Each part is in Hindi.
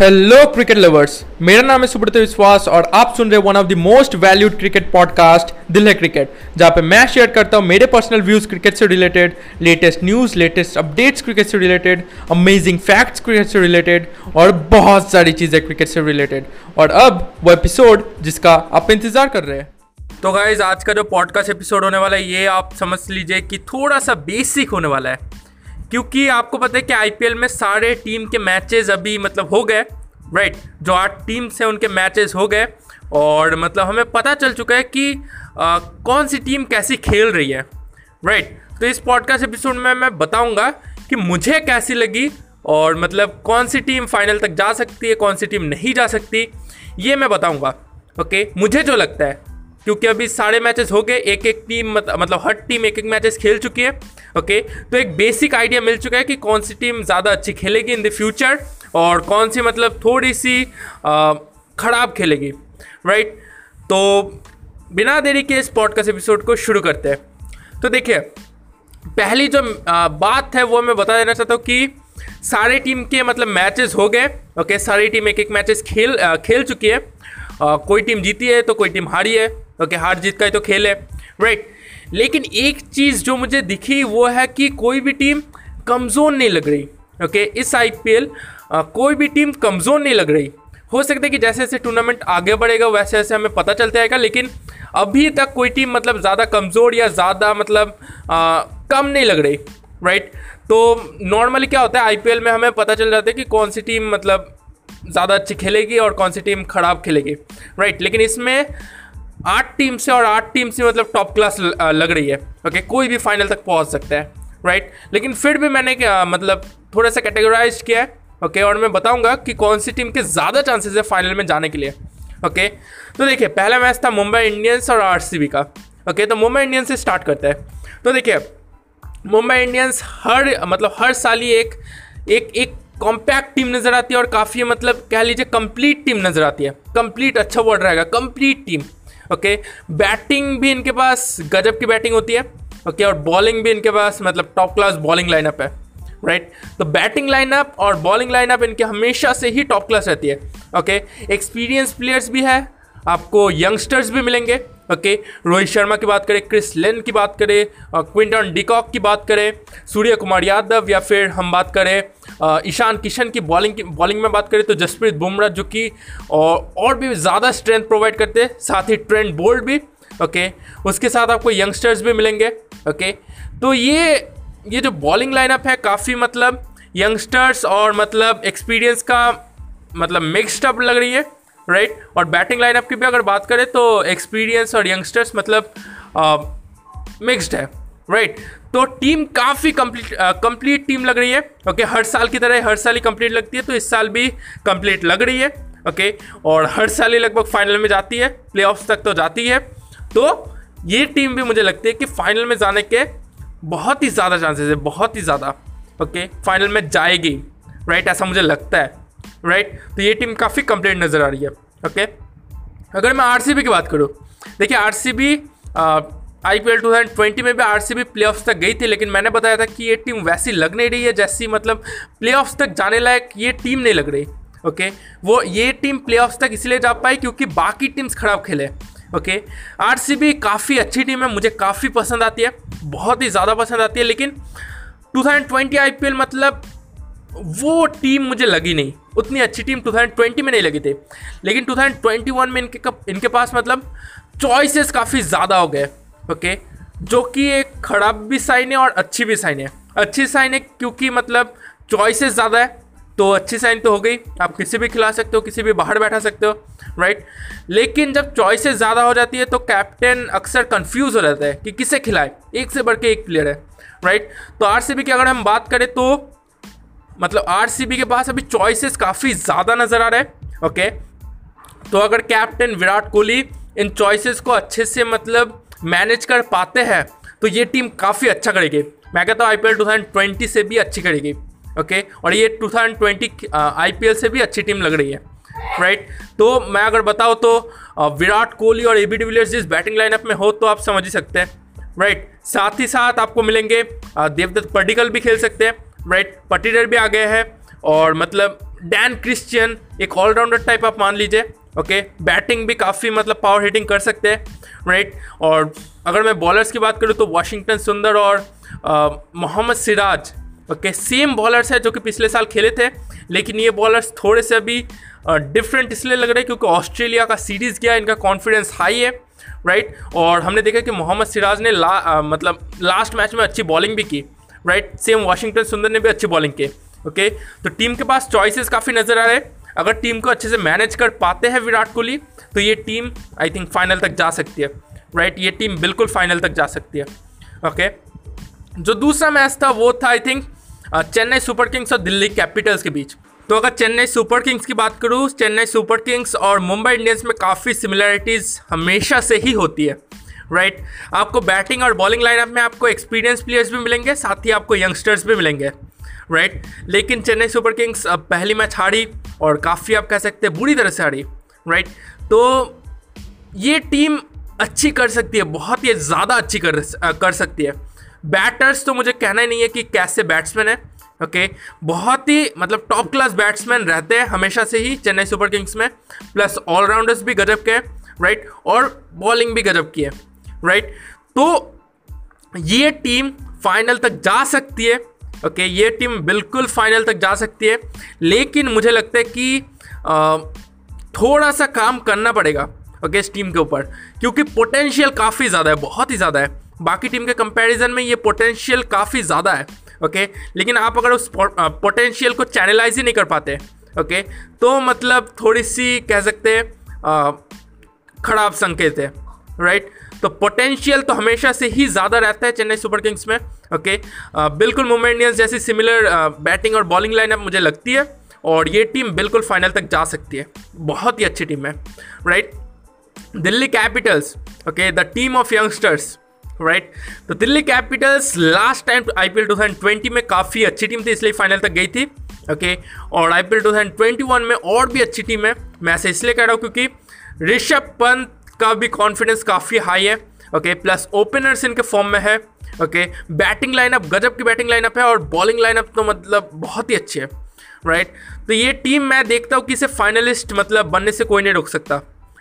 हेलो क्रिकेट लवर्स मेरा नाम है सुब्रत विश्वास और आप सुन रहे one of the most valued cricket podcast दिल है क्रिकेट जहाँ पे मैं शेयर करता हूँ मेरे पर्सनल व्यूज़ क्रिकेट से related latest news latest updates cricket से रिलेटेड अमेजिंग फैक्ट्स क्रिकेट से रिलेटेड और बहुत सारी चीज़ें क्रिकेट से रिलेटेड और अब वो एपिसोड जिसका आप इंतज़ार कर रहे हैं। तो गाइज़ आज का जो पॉडकास्ट एपिसोड होने वाला है, ये आप समझ लीजिए कि थोड़ा सा बेसिक होने वाला है। क्योंकि आपको पता है कि आईपीएल में सारे टीम के मैचेस अभी मतलब हो गए। राइट जो आठ टीम्स हैं उनके मैचेस हो गए। और मतलब हमें पता चल चुका है कि आ, कौन सी टीम कैसी खेल रही है। राइट तो इस पॉडकास्ट एपिसोड में मैं बताऊँगा कि मुझे कैसी लगी और मतलब कौन सी टीम फाइनल तक जा सकती है कौन सी टीम नहीं जा सकती ये मैं बताऊँगा। ओके मुझे जो लगता है। क्योंकि अभी सारे मैचेस हो गए, एक एक टीम मतलब हर टीम एक एक मैचेस खेल चुकी है ओके तो एक बेसिक आइडिया मिल चुका है कि कौन सी टीम ज़्यादा अच्छी खेलेगी इन द फ्यूचर और कौन सी मतलब थोड़ी सी ख़राब खेलेगी राइट तो बिना देरी के इस पॉडकास्ट एपिसोड को शुरू करते हैं। तो देखिए, पहली जो बात है वो मैं बता देना चाहता हूँ कि सारे टीम के मतलब मैचेस हो गए ओके सारी टीम एक एक मैचेस खेल खेल चुकी है। आ, कोई टीम जीती है तो कोई टीम हारी है ओके हार जीत का ही तो खेल है। राइट लेकिन एक चीज़ जो मुझे दिखी वो है कि कोई भी टीम कमज़ोर नहीं लग रही ओके इस आईपीएल कोई भी टीम कमज़ोर नहीं लग रही। हो सकता है कि जैसे जैसे टूर्नामेंट आगे बढ़ेगा वैसे वैसे हमें पता चलता रहेगा लेकिन अभी तक कोई टीम मतलब ज़्यादा कमज़ोर या ज़्यादा मतलब आ, कम नहीं लग रही राइट तो नॉर्मली क्या होता है आईपीएल में हमें पता चल जाता है कि कौन सी टीम मतलब ज़्यादा अच्छी खेलेगी और कौन सी टीम ख़राब खेलेगी। राइट लेकिन इसमें आठ टीम से और आठ टीम से मतलब टॉप क्लास लग रही है। ओके कोई भी फाइनल तक पहुँच सकता है। राइट लेकिन फिर भी मैंने क्या मतलब थोड़ा सा कैटेगराइज किया है। ओके और मैं बताऊँगा कि कौन सी टीम के ज़्यादा चांसेस है फाइनल में जाने के लिए। ओके तो देखिए, पहला मैच था मुंबई इंडियंस और आरसीबी का। ओके तो मुंबई इंडियंस से स्टार्ट करते हैं। तो देखिए, मुंबई इंडियंस हर मतलब हर साल ही एक एक एक कॉम्पैक्ट टीम नज़र आती है और काफ़ी मतलब कह लीजिए कंप्लीट टीम नज़र आती है। कंप्लीट अच्छा वर्ड रहेगा कंप्लीट टीम ओके बैटिंग भी इनके पास, गजब की बैटिंग होती है। ओके और बॉलिंग भी इनके पास मतलब टॉप क्लास बॉलिंग लाइनअप है। राइट तो बैटिंग लाइनअप और बॉलिंग लाइनअप इनके हमेशा से ही टॉप क्लास रहती है। ओके एक्सपीरियंस प्लेयर्स भी है, आपको यंगस्टर्स भी मिलेंगे। ओके रोहित शर्मा की बात करें क्रिस लेन की बात करें क्विंटन डिकॉक की बात करें सूर्य कुमार यादव या फिर हम बात करें ईशान किशन की बॉलिंग की बॉलिंग में बात करें तो जसप्रीत बुमराह जो कि और, और भी ज़्यादा स्ट्रेंथ प्रोवाइड करते हैं साथ ही ट्रेंड बोल्ड भी ओके उसके साथ आपको यंगस्टर्स भी मिलेंगे ओके तो ये ये जो बॉलिंग लाइनअप है काफ़ी मतलब यंगस्टर्स और मतलब एक्सपीरियंस का मतलब मिक्सड अप लग रही है। Right right? और बैटिंग लाइनअप की भी अगर बात करें तो एक्सपीरियंस और यंगस्टर्स मतलब मिक्सड है राइट right? तो टीम काफ़ी कंप्लीट कंप्लीट टीम लग रही है ओके okay? हर साल की तरह हर साल ही कंप्लीट लगती है तो इस साल भी कंप्लीट लग रही है ओके okay? और हर साल ही लगभग फाइनल में जाती है प्ले तक तो जाती है तो ये टीम भी मुझे लगती है कि फाइनल में जाने के बहुत ही ज़्यादा चांसेस है, बहुत ही ज़्यादा ओके फाइनल में जाएगी राइट ऐसा मुझे लगता है राइट तो ये टीम काफ़ी कंप्लीट नज़र आ रही है ओके अगर मैं आरसीबी की बात करूँ, देखिए B I P L two thousand twenty में भी आर सी बी प्ले तक गई थी, लेकिन मैंने बताया था कि ये टीम वैसी लग नहीं रही है, जैसी मतलब प्ले तक जाने लायक ये टीम नहीं लग रही ओके वो, ये टीम प्ले तक इसलिए जा पाई क्योंकि बाकी टीम्स खराब खेले ओके आर सी बी काफ़ी अच्छी टीम है, मुझे काफ़ी पसंद आती है, बहुत ही ज़्यादा पसंद आती है, लेकिन two thousand twenty I P L मतलब वो टीम मुझे लगी नहीं। उतनी अच्छी टीम 2020 में नहीं लगी थी। लेकिन 2021 में इनके कप इनके पास मतलब चॉइसेस काफ़ी ज़्यादा हो गए। ओके जो कि एक खराब भी साइन है और अच्छी भी साइन है। अच्छी साइन है क्योंकि मतलब चॉइसेस ज़्यादा है तो अच्छी साइन तो हो गई। आप किसी भी खिला सकते हो, किसी भी बाहर बैठा सकते हो राइट लेकिन जब चॉइसेस ज़्यादा हो जाती है तो कैप्टन अक्सर कंफ्यूज हो जाता है कि किसे खिलाए? एक से बढ़ के एक प्लेयर है राइट तो आरसीबी की अगर हम बात करें तो मतलब आरसीबी के पास अभी चॉइसेस काफ़ी ज़्यादा नज़र आ रहे हैं ओके तो अगर कैप्टन विराट कोहली इन चॉइसेस को अच्छे से मतलब मैनेज कर पाते हैं तो ये टीम काफ़ी अच्छा करेगी। मैं कहता हूँ आई पी एल से भी अच्छी करेगी ओके और ये 2020 आईपीएल से भी अच्छी टीम लग रही है राइट तो मैं अगर बताऊँ तो विराट कोहली और ए बी डिविलियर्स जिस बैटिंग लाइनअप में हो तो आप समझ ही सकते हैं राइट साथ ही साथ आपको मिलेंगे देवदत्त पर्टिकल भी खेल सकते हैं राइट पटीडर भी आ गए हैं और मतलब डैन क्रिश्चियन एक ऑलराउंडर टाइप आप मान लीजिए ओके बैटिंग भी काफ़ी मतलब पावर हिटिंग कर सकते हैं राइट और अगर मैं बॉलर्स की बात करूँ तो वाशिंगटन सुंदर और Mohammed Siraj okay same bowlers है जो कि पिछले साल खेले थे लेकिन ये बॉलर्स थोड़े से अभी डिफरेंट इसलिए लग रहे हैं क्योंकि ऑस्ट्रेलिया का सीरीज़ गया इनका कॉन्फिडेंस हाई है राइट और हमने देखा कि मोहम्मद सिराज ने ला आ, मतलब लास्ट मैच में अच्छी बॉलिंग भी की। राइट सेम वाशिंगटन सुंदर ने भी अच्छी बॉलिंग की ओके तो टीम के पास चॉइसेस काफ़ी नज़र आ रहे हैं। अगर टीम को अच्छे से मैनेज कर पाते हैं विराट कोहली तो ये टीम आई थिंक फाइनल तक जा सकती है राइट ये टीम बिल्कुल फाइनल तक जा सकती है ओके जो दूसरा मैच था, वो था I think Chennai Super Kings और दिल्ली कैपिटल्स के बीच। तो अगर चेन्नई सुपर किंग्स की बात करूँ, चेन्नई सुपर किंग्स और मुंबई इंडियंस में काफ़ी सिमिलरिटीज़ हमेशा से ही होती है राइट आपको बैटिंग और बॉलिंग लाइनअप में आपको एक्सपीरियंस प्लेयर्स भी मिलेंगे, साथ ही आपको यंगस्टर्स भी मिलेंगे राइट? लेकिन चेन्नई सुपर किंग्स, अब पहली मैच हारी और काफ़ी आप कह सकते हैं बुरी तरह से हारी राइट? तो ये टीम अच्छी कर सकती है, बहुत ही ज़्यादा अच्छी कर कर सकती है बैटर्स तो मुझे कहना ही नहीं है कि कैसे बैट्समैन है ओके okay? बहुत ही मतलब टॉप क्लास बैट्समैन रहते हैं हमेशा से ही चेन्नई सुपर किंग्स में प्लस ऑलराउंडर्स भी गजब के हैं राइट और बॉलिंग भी गजब की है राइट तो ये टीम फाइनल तक जा सकती है ओके ये टीम बिल्कुल फाइनल तक जा सकती है, लेकिन मुझे लगता है कि थोड़ा सा काम करना पड़ेगा ओके इस टीम के ऊपर। क्योंकि पोटेंशियल काफ़ी ज़्यादा है, बहुत ही ज़्यादा है। बाकी टीम के कंपैरिजन में ये पोटेंशियल काफ़ी ज़्यादा है ओके लेकिन आप अगर उस पोटेंशियल को चैनलाइज ही नहीं कर पाते ओके तो मतलब थोड़ी सी कह सकते हैं खराब संकेत है राइट तो पोटेंशियल तो हमेशा से ही ज़्यादा रहता है चेन्नई सुपर किंग्स में ओके बिल्कुल मुंबई इंडियंस जैसी सिमिलर बैटिंग और बॉलिंग लाइनअप मुझे लगती है और ये टीम बिल्कुल फाइनल तक जा सकती है। बहुत ही अच्छी टीम है right Delhi Capitals okay the team of youngsters right तो Delhi Capitals last time I P L two thousand twenty में काफ़ी अच्छी टीम थी, इसलिए फाइनल तक गई थी ओके okay? और I P L two twenty one में और भी अच्छी टीम है। मैं ऐसे इसलिए कह रहा हूँ क्योंकि ऋषभ पंत का भी कॉन्फिडेंस काफ़ी हाई है ओके प्लस ओपनर्स इनके फॉर्म में है ओके बैटिंग लाइनअप गजब की बैटिंग लाइनअप है और बॉलिंग लाइनअप तो मतलब बहुत ही अच्छी है राइट तो ये टीम मैं देखता हूँ कि इसे फाइनलिस्ट मतलब बनने से कोई नहीं रोक सकता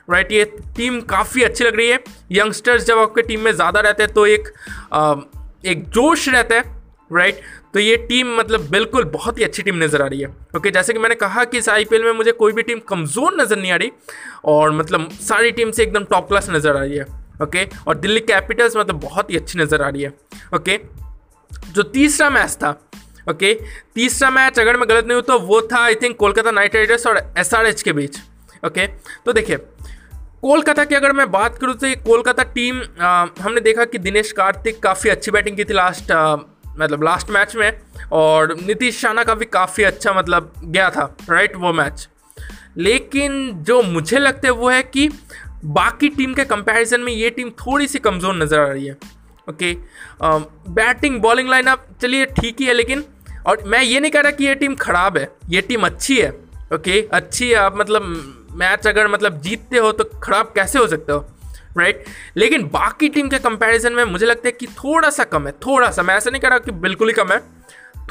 राइट ये टीम काफ़ी अच्छी लग रही है। यंगस्टर्स जब आपके टीम में ज़्यादा रहते हैं तो एक आ, एक जोश रहता है राइट right? तो ये टीम मतलब बिल्कुल बहुत ही अच्छी टीम नज़र आ रही है ओके okay, जैसे कि मैंने कहा कि इस आईपीएल में मुझे कोई भी टीम कमज़ोर नज़र नहीं आ रही और मतलब सारी टीम से एकदम टॉप क्लास नज़र आ रही है ओके okay? और दिल्ली कैपिटल्स मतलब बहुत ही अच्छी नज़र आ रही है ओके okay? जो तीसरा मैच था ओके तीसरा मैच अगर मैं गलत नहीं हूँ तो वो था I think Kolkata Knight Riders और एसआरएच के बीच ओके तो देखिए कोलकाता की अगर मैं बात करूँ तो कोलकाता टीम आ, हमने देखा कि दिनेश कार्तिक काफ़ी अच्छी बैटिंग की थी लास्ट मतलब लास्ट मैच में, और नीतीश शाना का भी काफ़ी अच्छा मतलब गया था राइट वो मैच लेकिन जो मुझे लगता है वो है कि बाकी टीम के कंपैरिजन में ये टीम थोड़ी सी कमज़ोर नज़र आ रही है ओके बैटिंग बॉलिंग लाइनअप चलिए ठीक ही है लेकिन, और मैं ये नहीं कह रहा कि ये टीम ख़राब है, ये टीम अच्छी है ओके अच्छी है, आप मतलब मैच अगर मतलब जीतते हो तो ख़राब कैसे हो सकते हो? राइट लेकिन बाकी टीम के कंपैरिजन में मुझे लगता है कि थोड़ा सा कम है थोड़ा सा मैं ऐसा नहीं कह रहा कि बिल्कुल ही कम है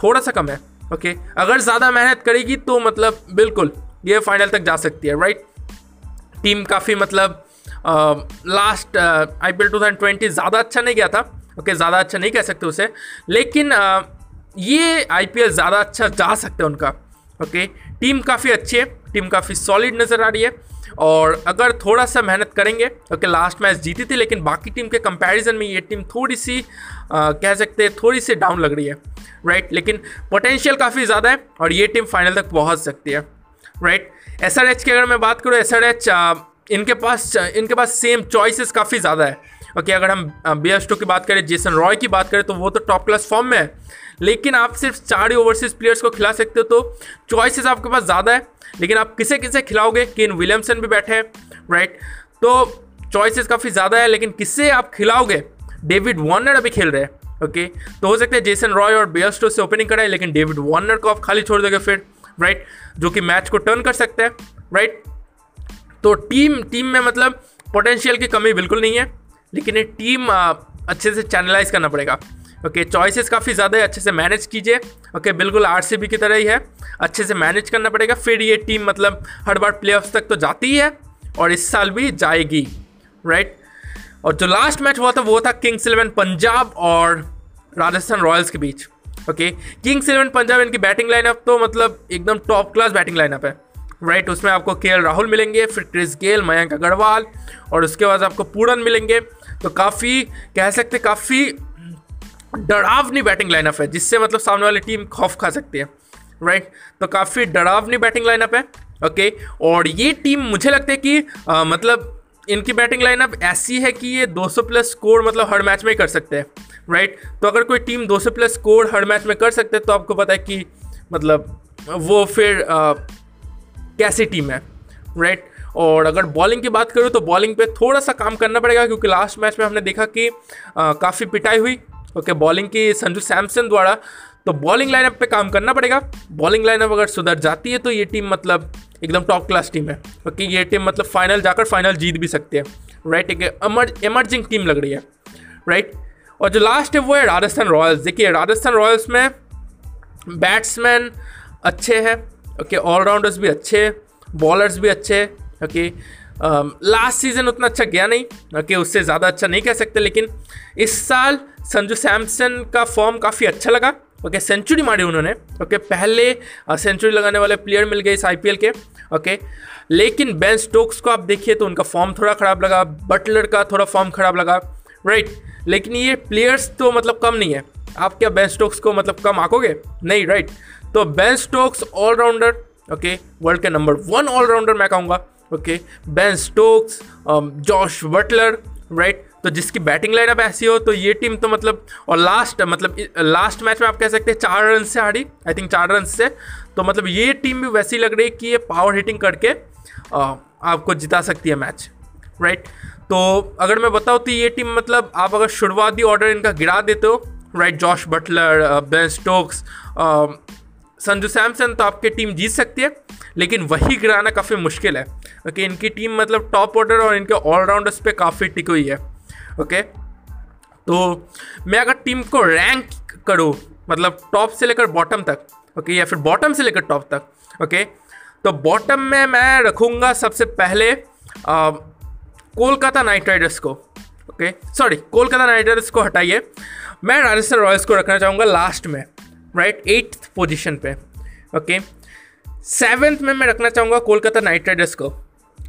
थोड़ा सा कम है ओके अगर ज़्यादा मेहनत करेगी तो मतलब बिल्कुल ये फाइनल तक जा सकती है राइट टीम काफ़ी मतलब last I P L two thousand twenty ज़्यादा अच्छा नहीं गया था ओके okay, ज़्यादा अच्छा नहीं कह सकते उसे लेकिन uh, ये आई पी एल ज़्यादा अच्छा जा सकते हैं उनका ओके? टीम काफ़ी अच्छी है टीम काफ़ी सॉलिड नज़र आ रही है। और अगर थोड़ा सा मेहनत करेंगे ओके लास्ट मैच जीती थी लेकिन बाकी टीम के कंपैरिजन में ये टीम थोड़ी सी आ, कह सकते हैं थोड़ी सी डाउन लग रही है राइट लेकिन पोटेंशियल काफ़ी ज़्यादा है और ये टीम फाइनल तक पहुँच सकती है राइट एसआरएच की अगर मैं बात करूँ एस आर इनके पास इनके पास सेम चॉइसेस काफ़ी ज़्यादा है ओके? okay, अगर हम बी एस टू की बात करें जेसन रॉय की बात करें तो वो तो टॉप क्लास फॉर्म में है। लेकिन आप सिर्फ़ चार ही ओवरसीज प्लेयर्स को खिला सकते हो तो चॉइसेस आपके पास ज़्यादा है, लेकिन आप किसे किसे खिलाओगे? केन विलियमसन भी बैठे हैं राइट तो चॉइसेस काफ़ी ज़्यादा है, लेकिन किससे आप खिलाओगे? डेविड वार्नर अभी खेल रहे हैं ओके तो हो सकता है जेसन रॉय और बेयरस्टो से ओपनिंग कराए, लेकिन डेविड वार्नर को आप खाली छोड़ दोगे फिर राइट जो कि मैच को टर्न कर सकते हैं राइट तो टीम टीम में मतलब पोटेंशियल की कमी बिल्कुल नहीं है, लेकिन ये टीम अच्छे से चैनलाइज करना पड़ेगा। ओके चॉइसेस काफ़ी ज़्यादा है अच्छे से मैनेज कीजिए। ओके बिल्कुल आरसीबी की तरह ही है। अच्छे से मैनेज करना पड़ेगा। फिर ये टीम मतलब हर बार प्ले तक तो जाती ही है और इस साल भी जाएगी। राइट और जो लास्ट मैच हुआ था, वो था किंग्स इलेवन पंजाब और राजस्थान रॉयल्स के बीच। ओके किंग्स इलेवन पंजाब इनकी बैटिंग लाइनअप तो मतलब एकदम टॉप क्लास बैटिंग लाइनअप है। राइट उसमें आपको के राहुल मिलेंगे, फिर क्रिस गेल मयंक अग्रवाल और उसके बाद आपको पूरन मिलेंगे। तो काफ़ी, कह सकते काफ़ी डरावनी बैटिंग लाइनअप है जिससे मतलब सामने वाली टीम खौफ खा सकती है राइट तो काफ़ी डरावनी बैटिंग लाइनअप है ओके और ये टीम मुझे लगता है कि आ, मतलब इनकी बैटिंग लाइनअप ऐसी है कि ये 200 प्लस स्कोर मतलब हर मैच में ही कर सकते हैं राइट तो अगर कोई टीम 200 प्लस स्कोर हर मैच में कर सकते हैं तो आपको पता है कि मतलब वो फिर आ, कैसी टीम है राइट और अगर बॉलिंग की बात करूँ तो बॉलिंग पे थोड़ा सा काम करना पड़ेगा क्योंकि लास्ट मैच में हमने देखा कि काफ़ी पिटाई हुई ओके बॉलिंग की संजू सैमसन द्वारा तो बॉलिंग लाइनअप पे काम करना पड़ेगा। बॉलिंग लाइनअप अगर सुधर जाती है तो ये टीम मतलब एकदम टॉप क्लास टीम है। ओके ये टीम मतलब फाइनल जाकर फाइनल जीत भी सकती है। राइट एक एमर्जिंग टीम लग रही है। राइट और जो लास्ट है वो है राजस्थान रॉयल्स। देखिए, राजस्थान रॉयल्स में बैट्समैन अच्छे हैं। ओके ऑलराउंडर्स भी अच्छे बॉलर्स भी अच्छे ओके लास्ट सीज़न उतना अच्छा गया नहीं। ओके उससे ज़्यादा अच्छा नहीं कह सकते, लेकिन इस साल संजू सैमसन का फॉर्म काफ़ी अच्छा लगा। ओके सेंचुरी मारी उन्होंने। ओके पहले सेंचुरी लगाने वाले प्लेयर मिल गए इस आईपीएल के। ओके लेकिन बेन स्टोक्स को आप देखिए तो उनका फॉर्म थोड़ा ख़राब लगा बटलर का थोड़ा फॉर्म ख़राब लगा। राइट लेकिन ये प्लेयर्स तो मतलब कम नहीं है। आप क्या बेन स्टोक्स को मतलब कम आकोगे? नहीं राइट तो Ben Stokes allrounder okay world के नंबर वन ऑलराउंडर मैं कहूँगा। Okay Ben Stokes Jos Buttler right तो जिसकी बैटिंग लाइनअप ऐसी हो तो ये टीम तो मतलब और लास्ट मतलब लास्ट मैच में आप कह सकते हैं चार रन से हारी आई थिंक चार रन से। तो मतलब ये टीम भी वैसी लग रही है कि ये पावर हिटिंग करके आ, आपको जिता सकती है मैच राइट तो अगर मैं बताऊँ तो ये टीम मतलब आप अगर शुरुआती ऑर्डर इनका गिरा देते हो right Jos Buttler Ben Stokes Sanju Samson तो आपकी टीम जीत सकती है लेकिन वही गिराना काफ़ी मुश्किल है। क्योंकि इनकी टीम मतलब टॉप ऑर्डर और इनके ऑलराउंडर्स पे काफ़ी टिक हुई है। ओके? तो मैं अगर टीम को रैंक करूँ मतलब टॉप से लेकर बॉटम तक, ओके, या फिर बॉटम से लेकर टॉप तक, ओके तो बॉटम में मैं रखूँगा सबसे पहले कोलकाता नाइट राइडर्स को, okay? Sorry Kolkata Knight Riders को हटाइए। मैं राजस्थान रॉयल्स को रखना चाहूँगा लास्ट में राइट एट्थ पोजिशन पे, ओके? सेवेंथ में मैं रखना चाहूँगा कोलकाता नाइट राइडर्स को।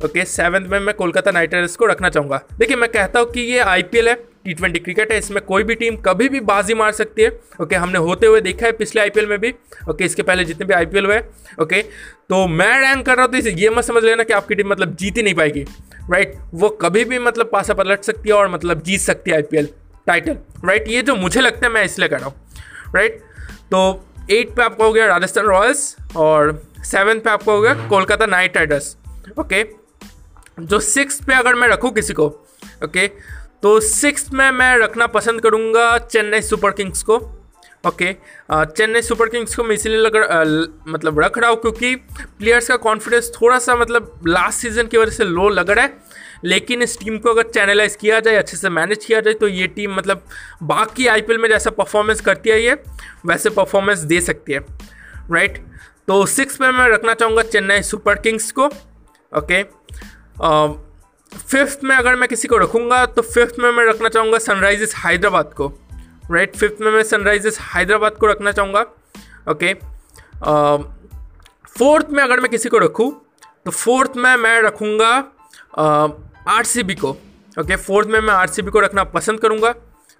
ओके सेवन्थ में मैं कोलकाता नाइट राइडर्स को रखना चाहूँगा। देखिए, मैं कहता हूँ कि ये आईपीएल है टी ट्वेंटी क्रिकेट है, इसमें कोई भी टीम कभी भी बाजी मार सकती है। ओके हमने होते हुए देखा है पिछले आईपीएल में भी। ओके इसके पहले जितने भी आईपीएल हुए ओके तो मैं रैंक कर रहा हूँ तो ये मत समझ लेना कि आपकी टीम मतलब जीत ही नहीं पाएगी। राइट वो कभी भी मतलब पासा पलट सकती है और मतलब जीत सकती है आईपीएल टाइटल राइट ये जो मुझे लगता है, मैं इसलिए कर रहा हूँ। राइट तो एट पे आपका हो गया राजस्थान रॉयल्स और सेवन पे आपका हो गया कोलकाता नाइट राइडर्स। ओके जो सिक्स पे अगर मैं रखूँ किसी को ओके तो सिक्स में मैं रखना पसंद करूँगा चेन्नई सुपर किंग्स को ओके चेन्नई सुपर किंग्स को मैं इसीलिए लग मतलब रख रहा हूँ क्योंकि प्लेयर्स का कॉन्फिडेंस थोड़ा सा मतलब लास्ट सीज़न की वजह से लो लग रहा है, लेकिन इस टीम को अगर चैनलाइज किया जाए, अच्छे से मैनेज किया जाए तो ये टीम मतलब बाकी आईपीएल में जैसा परफॉर्मेंस करती है ये, वैसे परफॉर्मेंस दे सकती है राइट तो सिक्स में मैं रखना चाहूँगा चेन्नई सुपर किंग्स को ओके फिफ्थ में अगर मैं किसी को रखूँगा तो फिफ्थ में मैं रखना चाहूँगा सनराइजेस हैदराबाद को। Right right? फिफ्थ में मैं सनराइजेस हैदराबाद को रखना चाहूँगा। ओके फोर्थ में अगर मैं किसी को रखूँ तो फोर्थ में मैं रखूँगा आर सी बी को। ओके फोर्थ में मैं आर सी बी को रखना पसंद करूँगा।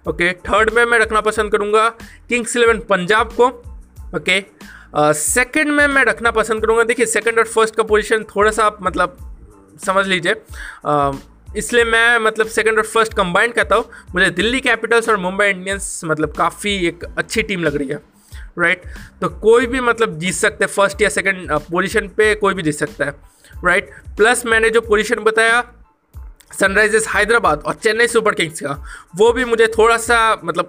ओके थर्ड में मैं रखना पसंद करूँगा किंग्स इलेवन पंजाब को। Okay okay? सेकंड में मैं रखना पसंद करूँगा। देखिए सेकंड और फ़र्स्ट का पोजीशन थोड़ा सा मतलब समझ लीजिए। इसलिए मैं मतलब सेकंड और फ़र्स्ट कंबाइंड कहता हूँ। मुझे दिल्ली कैपिटल्स और मुंबई इंडियंस मतलब काफ़ी एक अच्छी टीम लग रही है राइट तो कोई भी मतलब जीत सकते हैं फ़र्स्ट या सेकंड पोजीशन पे कोई भी जीत सकता है राइट प्लस मैंने जो पोजीशन बताया सनराइजर्स हैदराबाद और चेन्नई सुपर किंग्स का, वो भी मुझे थोड़ा सा मतलब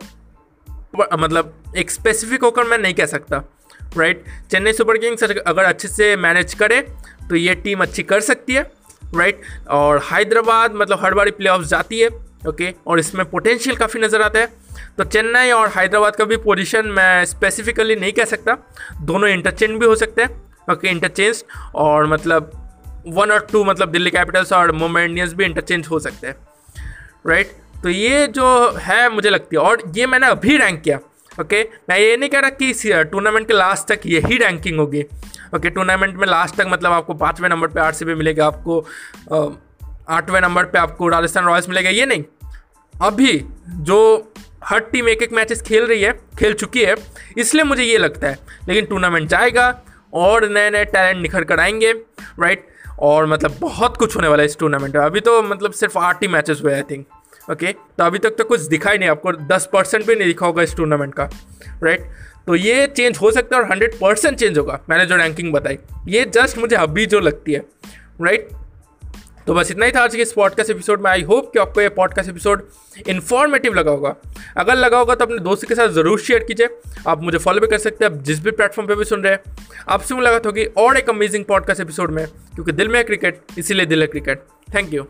मतलब एक स्पेसिफिक होकर मैं नहीं कह सकता राइट चेन्नई सुपर किंग्स अगर अच्छे से मैनेज करे तो ये टीम अच्छी कर सकती है। राइट और हैदराबाद मतलब हर बारी प्ले जाती है ओके और इसमें पोटेंशियल काफ़ी नज़र आता है। तो चेन्नई और हैदराबाद का भी पोजीशन मैं स्पेसिफिकली नहीं कह सकता। दोनों इंटरचेंज भी हो सकते हैं ओके इंटरचेंज और मतलब वन और टू मतलब दिल्ली कैपिटल्स और मुंबई इंडियंस भी इंटरचेंज हो सकते हैं राइट तो ये जो है, मुझे लगती है। और ये मैंने अभी रैंक किया। ओके मैं ये नहीं कह रहा कि टूर्नामेंट के लास्ट तक यही रैंकिंग होगी। ओके टूर्नामेंट में लास्ट तक मतलब आपको पाँचवें नंबर पे आर मिलेगा, आपको आठवें नंबर पे आपको राजस्थान रॉयल्स मिलेगा, ये नहीं। अभी जो हर टीम एक एक मैचेस खेल रही है, खेल चुकी है, इसलिए मुझे ये लगता है। लेकिन टूर्नामेंट जाएगा और नए नए टैलेंट निखर कर आएँगे राइट और मतलब बहुत कुछ होने वाला है इस टूर्नामेंट में। अभी तो मतलब सिर्फ़ आठ ही मैचेस हुए आई थिंक ओके तो अभी तक तो कुछ दिखाई नहीं, आपको दस परसेंट भी नहीं दिखा होगा इस टूर्नामेंट का राइट तो ये चेंज हो सकता है और हंड्रेड परसेंट चेंज होगा। मैंने जो रैंकिंग बताई, ये जस्ट मुझे अभी जो लगती है राइट तो बस इतना ही था आज के इस पॉडकास्ट एपिसोड में। आई होप कि आपको ये पॉडकास्ट एपिसोड इन्फॉर्मेटिव लगा होगा। अगर लगा होगा तो अपने दोस्तों के साथ ज़रूर शेयर कीजिए। आप मुझे फॉलो भी कर सकते हैं, आप जिस भी प्लेटफॉर्म पे भी सुन रहे हैं। आपसे मुलाकात होगी और एक अमेजिंग पॉडकास्ट एपिसोड में, क्योंकि दिल में है क्रिकेट इसीलिए दिल है क्रिकेट थैंक यू